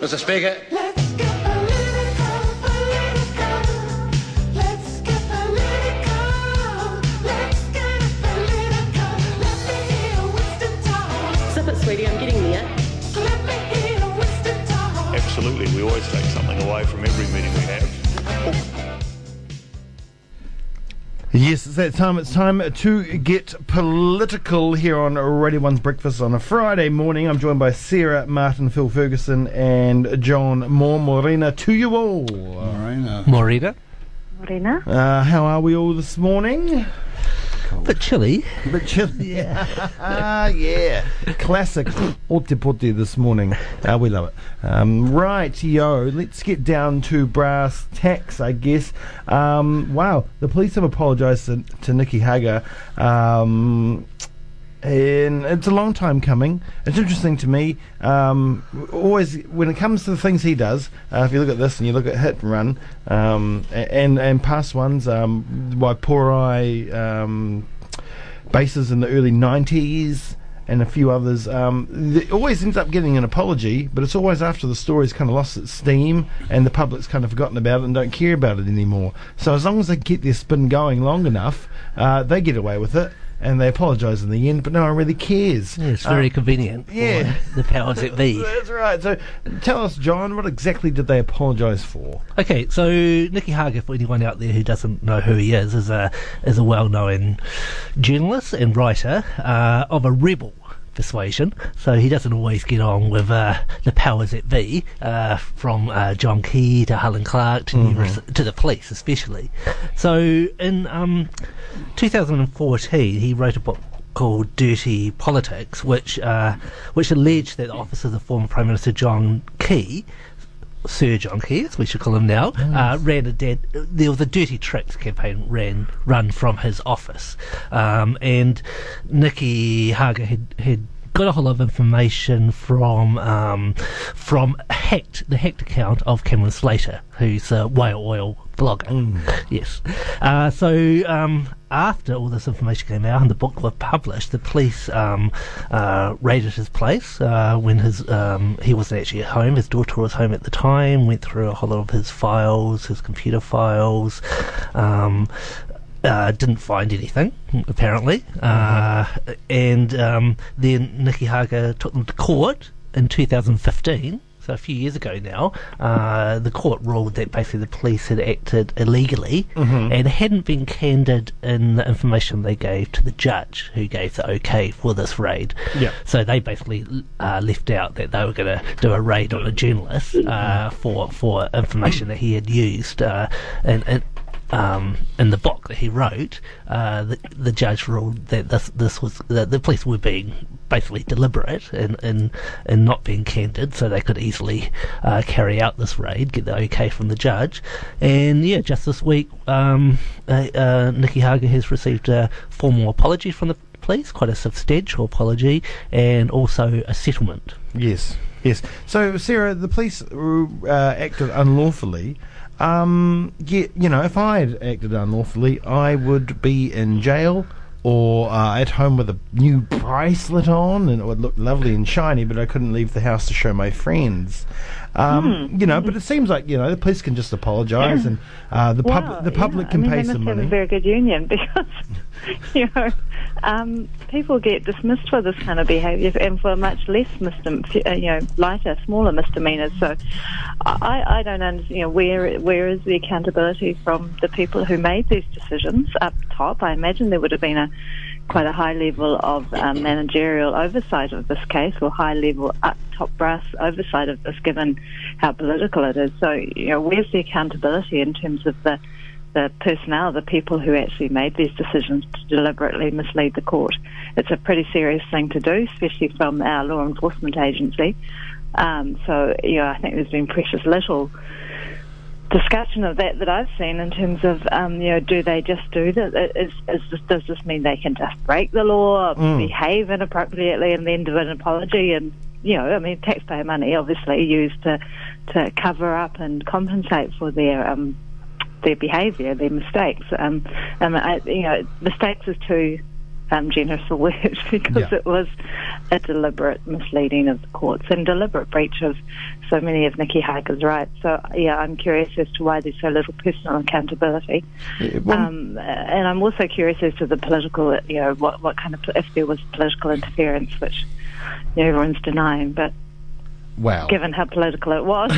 Mr. Speaker. Let's get political, political. Let's get political. Let's get political. Let me hear Winston talk. Zip it, sweetie, I'm getting there. Let me hear Winston talk. Absolutely, we always take something away from every meeting we have. Yes, it's that time. It's time to get political here on Radio One's Breakfast on a Friday morning. I'm joined by Sarah, Martin, Phil Ferguson, and John Moore. Morena to you all. Morita. Morena. Uh, how are we all this morning? Bit chilly. A bit chilly. Yeah. ah, yeah. Classic Ōtepoti this morning. Uh, we love it. Um, right, yo. Let's get down to brass tacks, I guess. Um, wow. The police have apologised to, to Nicky Hager. Um, and it's a long time coming. It's interesting to me. Um, always, when it comes to the things he does, uh, if you look at this and you look at Hit and Run, um, and and past ones, um, Poor Eye, um, bases in the early '90s, and a few others, um, it always ends up getting an apology, but it's always after the story's kind of lost its steam and the public's kind of forgotten about it and don't care about it anymore. So as long as they get their spin going long enough, uh, they get away with it. And they apologise in the end, but no one really cares. Yeah, it's very Uh, convenient yeah. the powers that be. That's right. So tell us, John, what exactly did they apologise for? Okay, so Nicky Hager, for anyone out there who doesn't know who he is, is a is a well-known journalist and writer uh, of a rebel persuasion. So he doesn't always get on with uh, the powers that be, uh, from uh, John Key to Helen Clark to, numerous, to the police, especially. So in um, 2014, he wrote a book called Dirty Politics, which uh, which alleged that the officers of the former Prime Minister John Key Sir John as we should call him now, uh, ran a dead. There was a dirty tricks campaign ran run from his office, um, and Nicky Hager had had got a whole lot of information from um, from hacked the hacked account of Cameron Slater, who's a whale oil blogger. Yes. Uh, so um, after all this information came out and the book was published, the police um, uh, raided his place uh, when his um, he wasn't actually at home. His daughter was home at the time. Went through a whole lot of his files, his computer files. Uh, didn't find anything, apparently. Uh, and um, then Nicky Hager took them to court in 2015. So a few years ago now, uh, the court ruled that basically the police had acted illegally and hadn't been candid in the information they gave to the judge, who gave the okay for this raid. Yeah. So they basically uh, left out that they were going to do a raid on a journalist uh, for for information that he had used, uh, and, and um, in the book that he wrote, uh, the, the judge ruled that this this was that the police were being basically deliberate and and, and not being candid, so they could easily uh, carry out this raid, get the okay from the judge, and yeah, just this week, um, uh, uh, Nicky Hager has received a formal apology from the police, quite a substantial apology, and also a settlement. Yes, yes. So, Sarah, the police uh, acted unlawfully. Um, yeah, you know, if I had acted unlawfully, I would be in jail or uh, at home with a new bracelet on, and it would look lovely and shiny, but I couldn't leave the house to show my friends. Um, Hmm. You know, but it seems like you know the police can just apologise, and uh, the public the yeah. public I can mean, pay they some have money. a very good union because, you know, um, people get dismissed for this kind of behaviour and for much less misdem- uh, you know, lighter, smaller misdemeanours. So, I, I don't understand. You know, where where is the accountability from the people who made these decisions up top? I imagine there would have been a quite a high level of um, managerial oversight of this case, or high level top brass oversight of this, given how political it is. So, you know, where's the accountability in terms of the the personnel, the people who actually made these decisions to deliberately mislead the court? It's a pretty serious thing to do, especially from our law enforcement agency. Um, so, you know, I think there's been precious little discussion of that that I've seen in terms of, um, you know, do they just do that? Is, is this, does this mean they can just break the law, behave inappropriately, and then do an apology? And you know, I mean, taxpayer money obviously used to to cover up and compensate for their um, their behaviour, their mistakes. Um, and I, you know, mistakes is too um, generous a word because Yeah. it was a deliberate misleading of the courts and deliberate breach of so many of Nicky Hager's rights. So, yeah, I'm curious as to why there's so little personal accountability. Yeah, well, Um, and I'm also curious as to the political, you know, what, what kind of, if there was political interference, which you know, everyone's denying, but well, given how political it was.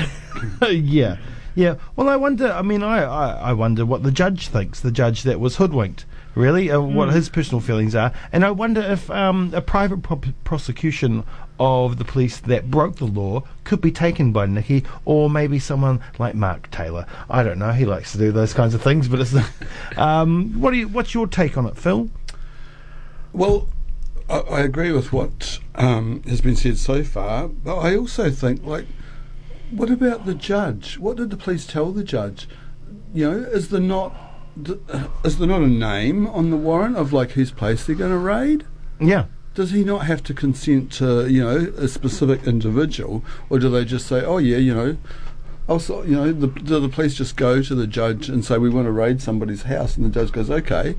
yeah, yeah. Well, I wonder. I mean, I, I, I wonder what the judge thinks. The judge that was hoodwinked, really, uh, what his personal feelings are, and I wonder if um, a private pro- prosecution of the police that broke the law could be taken by Nicky, or maybe someone like Mark Taylor. I don't know. He likes to do those kinds of things, but it's. um, what do you? What's your take on it, Phil? Well, I, I agree with what um, has been said so far, but I also think, like, what about the judge? What did the police tell the judge? You know, is there not is there not a name on the warrant of like whose place they're going to raid? Yeah. Does he not have to consent to you know a specific individual, or do they just say, oh yeah, you know? Also, you know, the, do the police just go to the judge and say we want to raid somebody's house, and the judge goes, okay,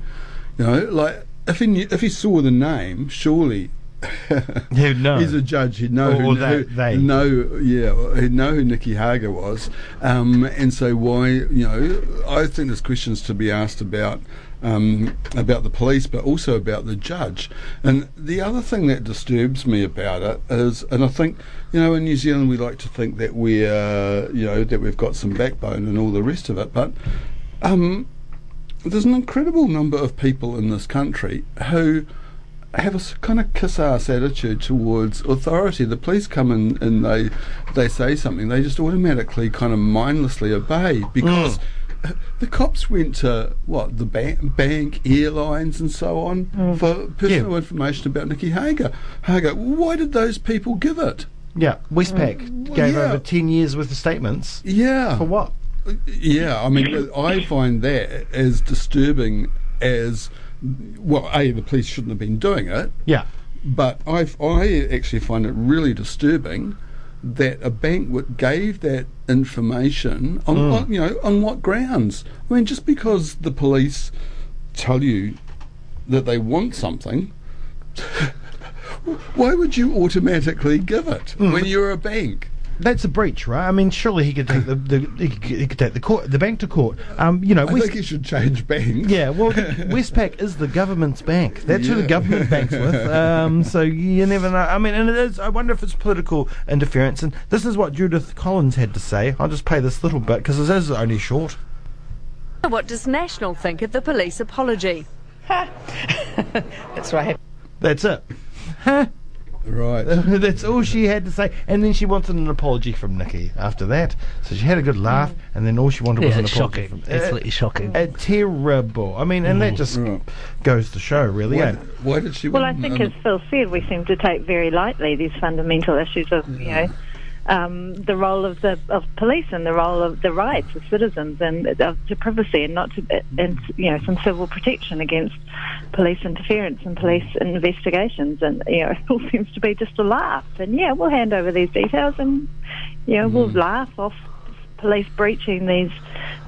you know, like if he knew, if he saw the name, surely He'd know. he's a judge. He'd know Or who, they- who they. know yeah he'd know who Nicky Hager was, um, and so why you know I think there's questions to be asked about. Um, about the police, but also about the judge. And the other thing that disturbs me about it is, and I think, you know, in New Zealand we like to think that we're, you know, that we've got some backbone and all the rest of it, but um, there's an incredible number of people in this country who have a kind of kiss ass attitude towards authority. The police come in and they they say something, they just automatically kind of mindlessly obey hmm. because uh, the cops went to what the bank, bank, airlines, and so on mm. for personal Yeah. information about Nicky Hager. Hager, why did those people give it? Yeah. Westpac mm. gave yeah. over ten years worth of statements. Yeah, For what? Uh, yeah, I mean, I find that as disturbing as well. A, the police shouldn't have been doing it, Yeah. but I, I actually find it really disturbing that a bank would, gave that information on, mm. on you know on what grounds? I mean, just because the police tell you that they want something. Why would you automatically give it mm. when you're a bank? That's a breach, right? I mean, surely he could take the, the he, could, he could take the court, the bank to court. Um, you know, I West, think you should change banks. yeah. Well, Westpac is the government's bank. That's who the government banks with. Um, so you never know. I mean, and it is. I wonder if it's political interference. And this is what Judith Collins had to say. I'll just play this little bit because it is only short. What does National think of the police apology? That's right. That's it. Right. That's all she had to say. And then she wanted an apology from Nicky after that. So she had a good laugh, and then all she wanted was an it's apology shocking. from Absolutely shocking. Uh, terrible. I mean, and that just Right. goes to show, really. Why, eh? why did she? Well, I think, an- as Phil said, we seem to take very lightly these fundamental issues of, you know, um, the role of the of police and the role of the rights of citizens and of to privacy and not to and you know some civil protection against police interference and police investigations. And you know it all seems to be just a laugh. And yeah we'll hand over these details and you know we'll laugh off police breaching these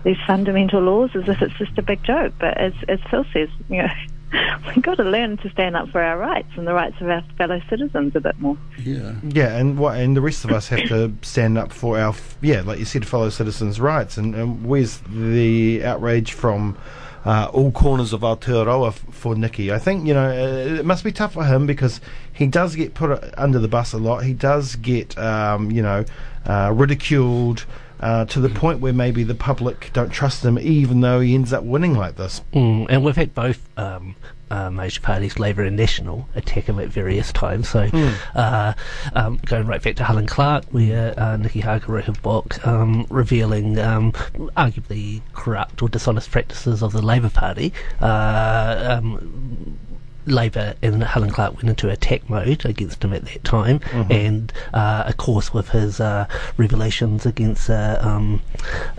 these fundamental laws as if it's just a big joke. But as as Phil says you know we've got to learn to stand up for our rights and the rights of our fellow citizens a bit more. yeah. Yeah, and what and the rest of us have to stand up for our yeah, like you said, fellow citizens' rights. And, and where's the outrage from uh, all corners of Aotearoa f- for Nicky? I think you know uh, it must be tough for him because he does get put uh, under the bus a lot. He does get um, you know uh, ridiculed. Uh, to the point where maybe the public don't trust him, even though he ends up winning like this. Mm, and we've had both um, uh, major parties, Labour and National, attack him at various times. So, uh, um, going right back to Helen Clark, where uh, Nicky Hager wrote her book um, revealing um, arguably corrupt or dishonest practices of the Labour Party. Uh, Labour and Helen Clark went into attack mode against him at that time, and uh, of course with his uh, revelations against uh, um,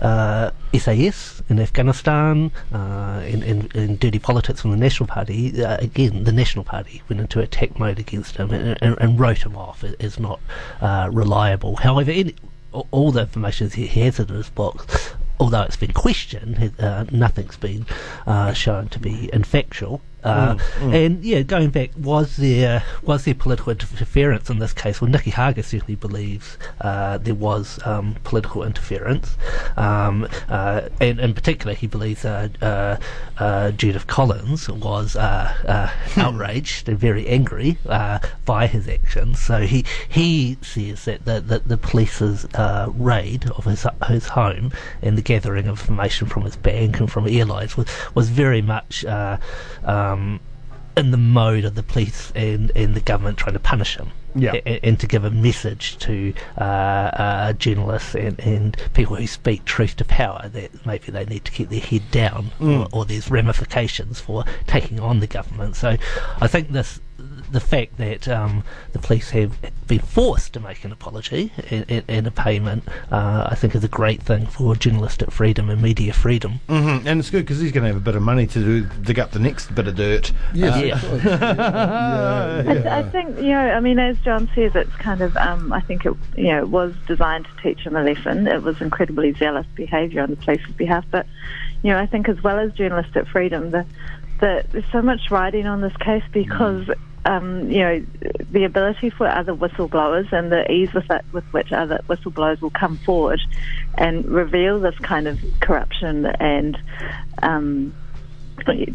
uh, SAS in Afghanistan uh, and, and, and dirty politics from the National Party, uh, again the National Party went into attack mode against him and, and, and wrote him off as- not uh, reliable. However, any, all- the information he has in his books although it's been questioned, uh, nothing's been uh, shown to be infactual. Uh, And yeah, going back, was there was there political interference in this case? Well, Nicky Hager certainly believes uh, there was um, political interference, um, uh, and in particular, he believes uh, uh, uh, Judith Collins was uh, uh, outraged and very angry uh, by his actions. So he he says that the the, the police's uh, raid of his his home and the gathering of information from his bank and from airlines was was very much. Uh, um, in the mode of the police and, and the government trying to punish him. Yeah. A- and, to give a message to uh, uh, journalists and, and people who speak truth to power that maybe they need to keep their head down or, or there's ramifications for taking on the government. So I think this the fact that um, the police have been forced to make an apology and, and, and a payment, uh, I think is a great thing for journalistic freedom and media freedom. hmm And it's good because he's going to have a bit of money to do, dig up the next bit of dirt. Yes, Yeah. of course. yeah, I, yeah. I think you know. I mean, as John says, it's kind of. Um, I think it you know was designed to teach him a lesson. It was incredibly zealous behaviour on the police's behalf, but you know, I think as well as journalistic freedom, the, the there's so much riding on this case because. Um, you know, the ability for other whistleblowers and the ease with, that, with which other whistleblowers will come forward and reveal this kind of corruption and um,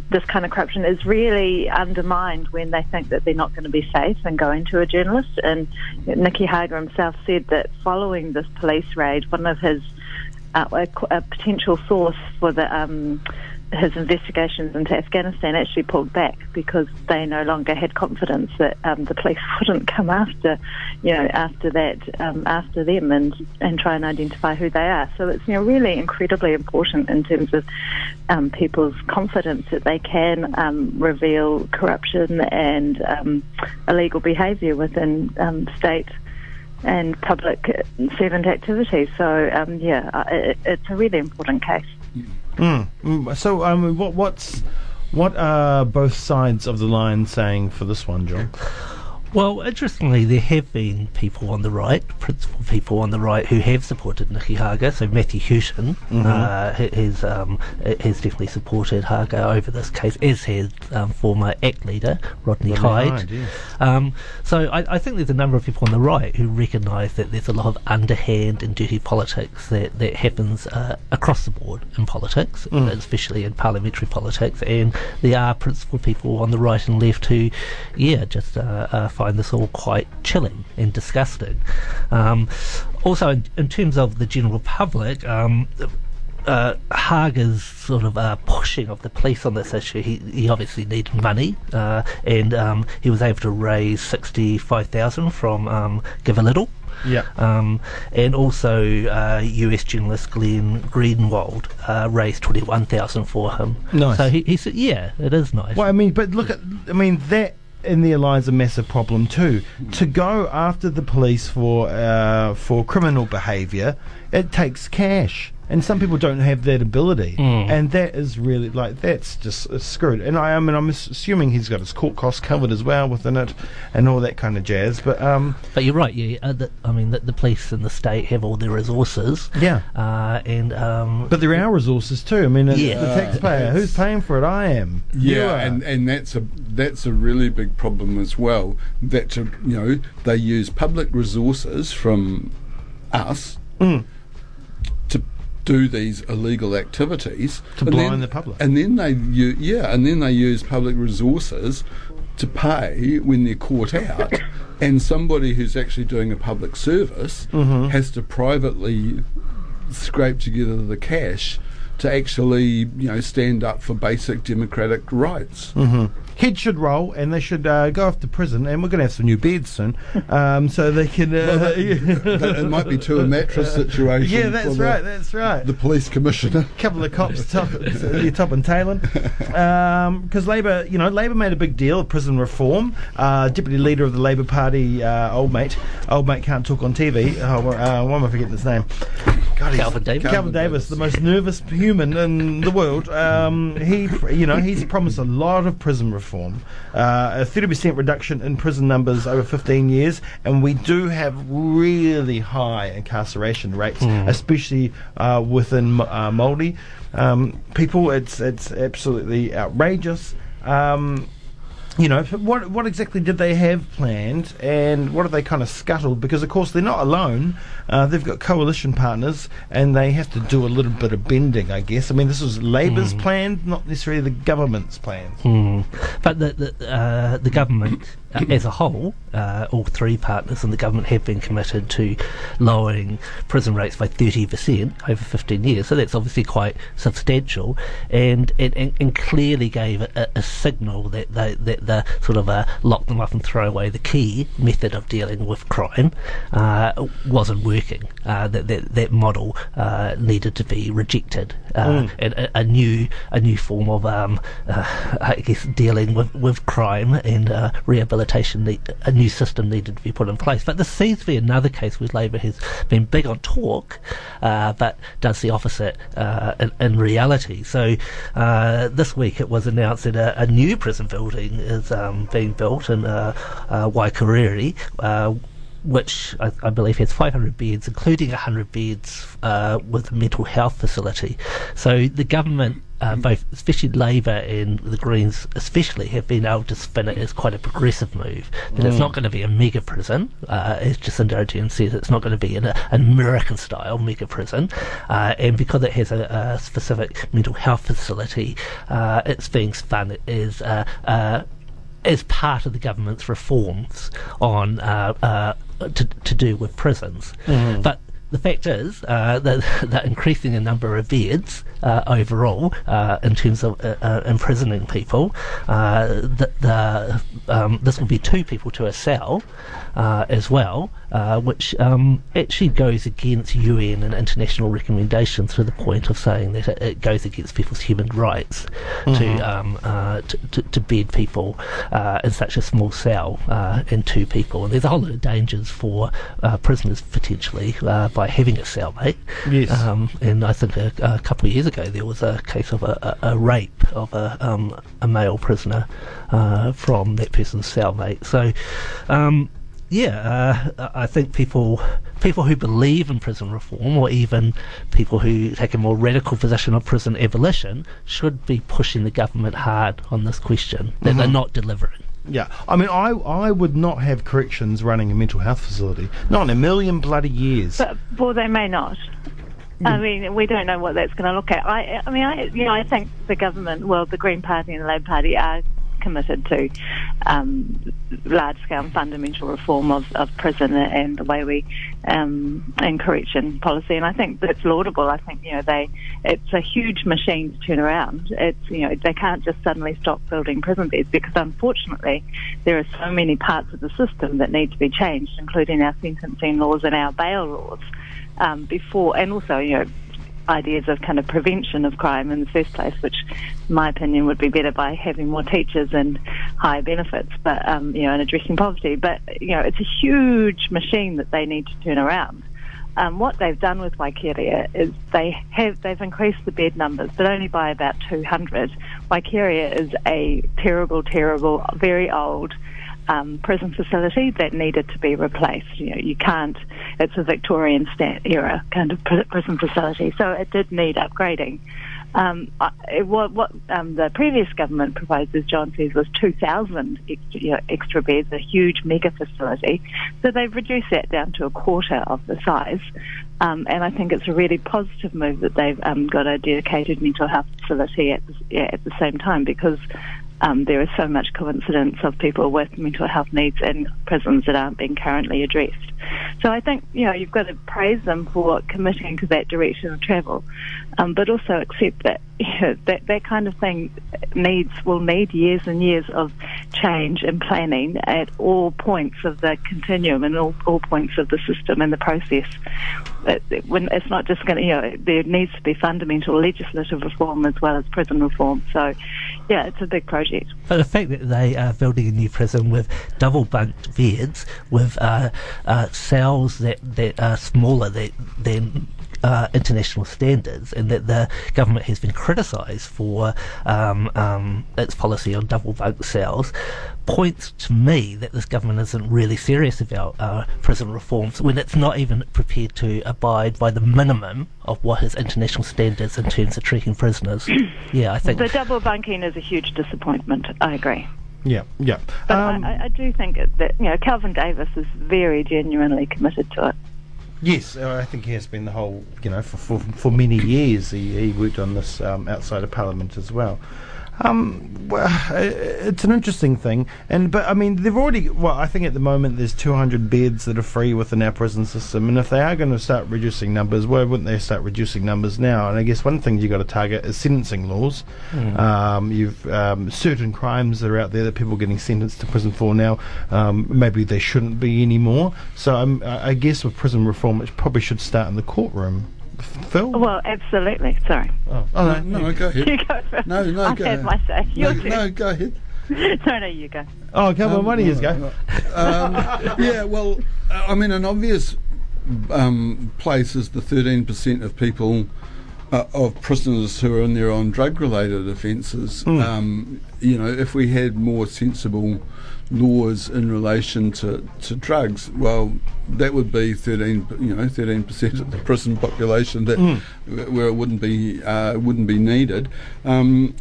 this kind of corruption is really undermined when they think that they're not going to be safe and going to a journalist. And Nicky Hager himself said that following this police raid, one of his uh, a, a potential source for the um, his investigations into Afghanistan actually pulled back because they no longer had confidence that um, the police wouldn't come after, you know, after that, um, after them and and try and identify who they are. So it's you know really incredibly important in terms of um, people's confidence that they can um, reveal corruption and um, illegal behaviour within um, state and public servant activity. So yeah, uh, it, it's a really important case. Mm. Mm. So, what, what's what are both sides of the line saying for this one, John? Well, interestingly, there have been people on the right, principal people on the right, who have supported Nicky Hager. So Matthew Hooton uh, has um, has definitely supported Hager over this case, as has um, former ACT leader Rodney, Rodney Hide. Hide, yes. Um, so I, I think there's a number of people on the right who recognise that there's a lot of underhand and dirty politics that, that happens uh, across the board in politics, Mm. especially in parliamentary politics. And there are principal people on the right and left who, yeah, just uh, uh, find this all quite chilling and disgusting. Um, also, in, in terms of the general public, um, uh, Hager's sort of uh, pushing of the police on this issue. He, he obviously needed money, uh, and um, he was able to raise sixty-five thousand from um, Givealittle. Yeah. Um, and also, uh, US journalist Glenn Greenwald uh, raised twenty one thousand for him. Nice. So he, he said, "Yeah, it is nice." Well, I mean, but look at, I mean, that in there lies a massive problem too. To go after the police for uh, for criminal behaviour, it takes cash. And some people don't have that ability, Mm. and that is really like that's just it's screwed. And I, I mean, I'm assuming he's got his court costs covered as well within it, and all that kind of jazz. But um, But you're right. Yeah, uh, the, I mean, the, the police and the state have all their resources. yeah, Uh, and um, but there are our resources too. I mean, Yeah. the taxpayer who's paying for it. I am. Yeah, and, and that's a that's a really big problem as well. That to, you know they use public resources from us Mm. Do these illegal activities To blind then- the public. and then they u- yeah, and then they use public resources to pay when they're caught out, and somebody who's actually doing a public service Mm-hmm. has to privately scrape together the cash to actually you know stand up for basic democratic rights. hmm Kids should roll, and they should uh, go off to prison. And we're going to have some new beds soon, um, so they can. Uh, But it might be to a mattress situation. yeah, that's the- right. That's right. The police commissioner. a couple of cops top, you're top and tailing. Because Labor, you know, Labor made a big deal of prison reform. Uh, Deputy Leader of the Labor Party, uh, old mate, old mate can't talk on TV. Oh, uh, why am I forgetting his name? God, Kelvin Davis. Kelvin Kelvin Davis, Davis. the most nervous human in the world. Um, he, you know, he's promised a lot of prison reform, uh, a 30% reduction in prison numbers over 15 years, and we do have really high incarceration rates, especially uh, within uh, Māori um, people. It's it's absolutely outrageous. Um, you know, what what exactly did they have planned, and what have they kind of scuttled? Because of course they're not alone; uh, they've got coalition partners, and they have to do a little bit of bending, I guess. I mean, this was Labor's plan, not necessarily the government's plan. Hmm. But the the, uh, the government uh, as a whole, uh, all three partners in the government have been committed to lowering prison rates by 30% over 15 years. So that's obviously quite substantial and, and, and, and clearly gave a, a signal that, they, that the sort of uh, lock them up and throw away the key method of dealing with crime uh, wasn't working. Uh, that, that, that model uh, needed to be rejected. Uh, and a, a new a new form of um, uh, I guess dealing with, with crime and uh, rehabilitation. Ne- a new system needed to be put in place. But this seems to be another case where Labor has been big on talk, uh, but does the opposite uh, in, in reality. So uh, this week it was announced that a, a new prison building is um, being built in uh, uh, Waikeria. Which I, I believe has 500 beds, including 100 beds uh, with a mental health facility. So the government, uh, both especially Labor and the Greens especially, have been able to spin it as quite a progressive move. That it's not going to be a mega prison, uh, as Jacinda Ardern says, it's not going to be an, an American-style mega prison, uh, and because it has a, a specific mental health facility, uh, it's being spun as uh, uh, as part of the government's reforms on uh, uh, to, to do with prisons. But the fact is uh, that, that increasing the number of beds uh, overall uh, in terms of uh, uh, imprisoning people, uh, the, the, um, this will be two people to a cell uh, as well, uh, which um, actually goes against UN and international recommendations to the point of saying that it, it goes against people's human rights to, um, uh, to, to to bed people uh, in such a small cell uh, in two people. And there's a whole lot of dangers for uh, prisoners potentially uh, by having a cellmate. Yes. Um, and I think a, a couple of years ago there was a case of a, a, a rape of a, um, a male prisoner uh, from that person's cellmate. So, um, yeah, uh, I think people people who believe in prison reform, or even people who take a more radical position on prison abolition, should be pushing the government hard on this question that they're not delivering. Yeah, I mean, I I would not have corrections running a mental health facility, not in a million bloody years. But well, they may not. I mean, we don't know what that's going to look at. I, I mean, I, you know, I think the government, well, the Green Party and the Labour Party are committed to um, large-scale fundamental reform of, of prison and the way we um, and correction policy, and I think that's laudable. I think you know they, it's a huge machine to turn around. It's you know they can't just suddenly stop building prison beds because unfortunately there are so many parts of the system that need to be changed, including our sentencing laws and our bail laws um, before, and also you know ideas of kind of prevention of crime in the first place, which, in my opinion, would be better by having more teachers and higher benefits, but um, you know, and addressing poverty. But you know, it's a huge machine that they need to turn around. Um, what they've done with Waikeria is they have they've increased the bed numbers, but only by about 200. Waikeria is a terrible, terrible, very old um, prison facility that needed to be replaced. You know, you can't. It's a Victorian era kind of prison facility, so it did need upgrading. Um, it, what what um, the previous government proposed, as John says, was 2,000 extra, you know, extra beds, a huge mega facility. So they've reduced that down to a quarter of the size. Um, and I think it's a really positive move that they've um, got a dedicated mental health facility at the, at the same time because um, there is so much coincidence of people with mental health needs in prisons that aren't being currently addressed. So I think you know you've got to praise them for committing to that direction of travel, um, but also accept that you know, that that kind of thing needs will need years and years of change and planning at all points of the continuum and all, all points of the system and the process. It, it- when it's not just going to, you know, there needs to be fundamental legislative reform as well as prison reform. So, yeah, it's a big project. But the fact that they are building a new prison with double bunked beds, with uh, uh, cells that, that are smaller than uh, international standards, and that the government has been criticised for um, um, its policy on double vote cells, points to me that this government isn't really serious about uh, prison reforms when it's not even prepared to abide by the minimum of what is international standards in terms of treating prisoners. yeah, I think. The double bunking is a huge disappointment. I agree. Yeah, yeah. But Um, I, I, I do think that you know Kelvin Davis is very genuinely committed to it. Yes, I think he has been the whole, you know, for for, for many years. He, he worked on this um, outside of Parliament as well. Um, well, it's an interesting thing, and but I mean, they've already. Well, I think at the moment there's 200 beds that are free within our prison system, and if they are going to start reducing numbers, why wouldn't they start reducing numbers now? And I guess one thing you've got to target is sentencing laws. Um, you've um, certain crimes that are out there that people are getting sentenced to prison for now. Um, maybe they shouldn't be anymore. So I I guess with prison reform, it probably should start in the courtroom. Phil? Well, absolutely. Sorry, oh, oh, No, no, go ahead. you go first. No, no, I've go had ahead. my say. Your No, turn. no, go ahead. no, no, you go. Oh, come on, one of yous go. Um, yeah, well, I mean, an obvious um, place is the 13% of people, uh, of prisoners who are in there on drug related offences. Um, you know, if we had more sensible laws in relation to, to drugs, well, that would be 13, you know, 13% of the prison population that where it wouldn't be uh, wouldn't be needed. Um,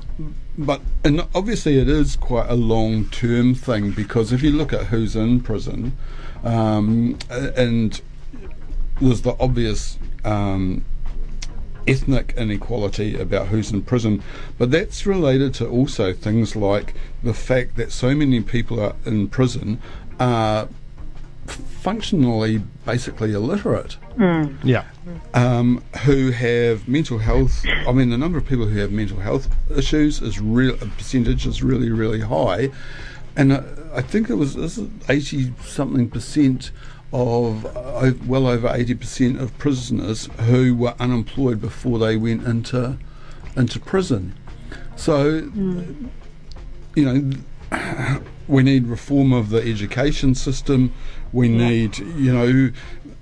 but and obviously it is quite a long term thing because if you look at who's in prison, um, and there's the obvious um, ethnic inequality about who's in prison, but that's related to also things like the fact that so many people are in prison are functionally basically illiterate Yeah. um, who have mental health. I mean, the number of people who have mental health issues is real. A percentage is really, really high, and uh, I think it was eighty something percent of uh, well over eighty percent of prisoners who were unemployed before they went into into prison. So, you know, we need reform of the education system. We need, you know,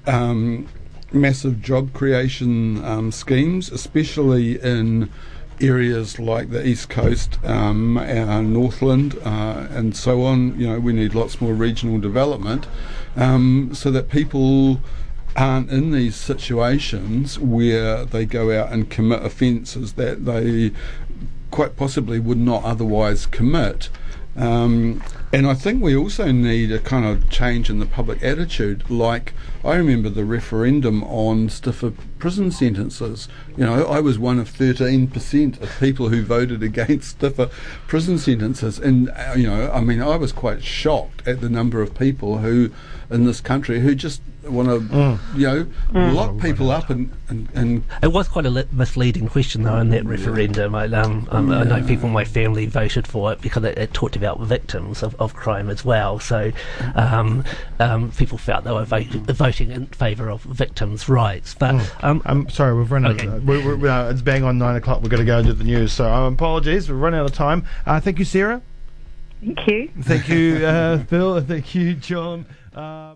um, massive job creation um, schemes, especially in areas like the East Coast, um, uh, Northland, uh, and so on. You know, we need lots more regional development um, so that people aren't in these situations where they go out and commit offences that they quite possibly would not otherwise commit. Um, and I think we also need a kind of change in the public attitude. Like, I remember the referendum on stiffer prison sentences. You know, I was one of 13% of people who voted against stiffer prison sentences. And, uh, you know, I mean, I was quite shocked at the number of people who, in this country, who just want to, you know, lock people up and, and, and It was quite a li- misleading question, though, in that referendum. I, um, um, I know people in my family voted for it because it, it talked about victims of, of crime as well. So um, um, people felt they were vote, voting in favour of victims' rights. But um, I'm sorry, we've run out. Okay. Of, we we uh, it's bang on nine o'clock. We've got to go and do the news. So um, apologies, we've run out of time. Uh, thank you, Sarah. Thank you. Thank you, uh, Phil. Thank you, John. Uh,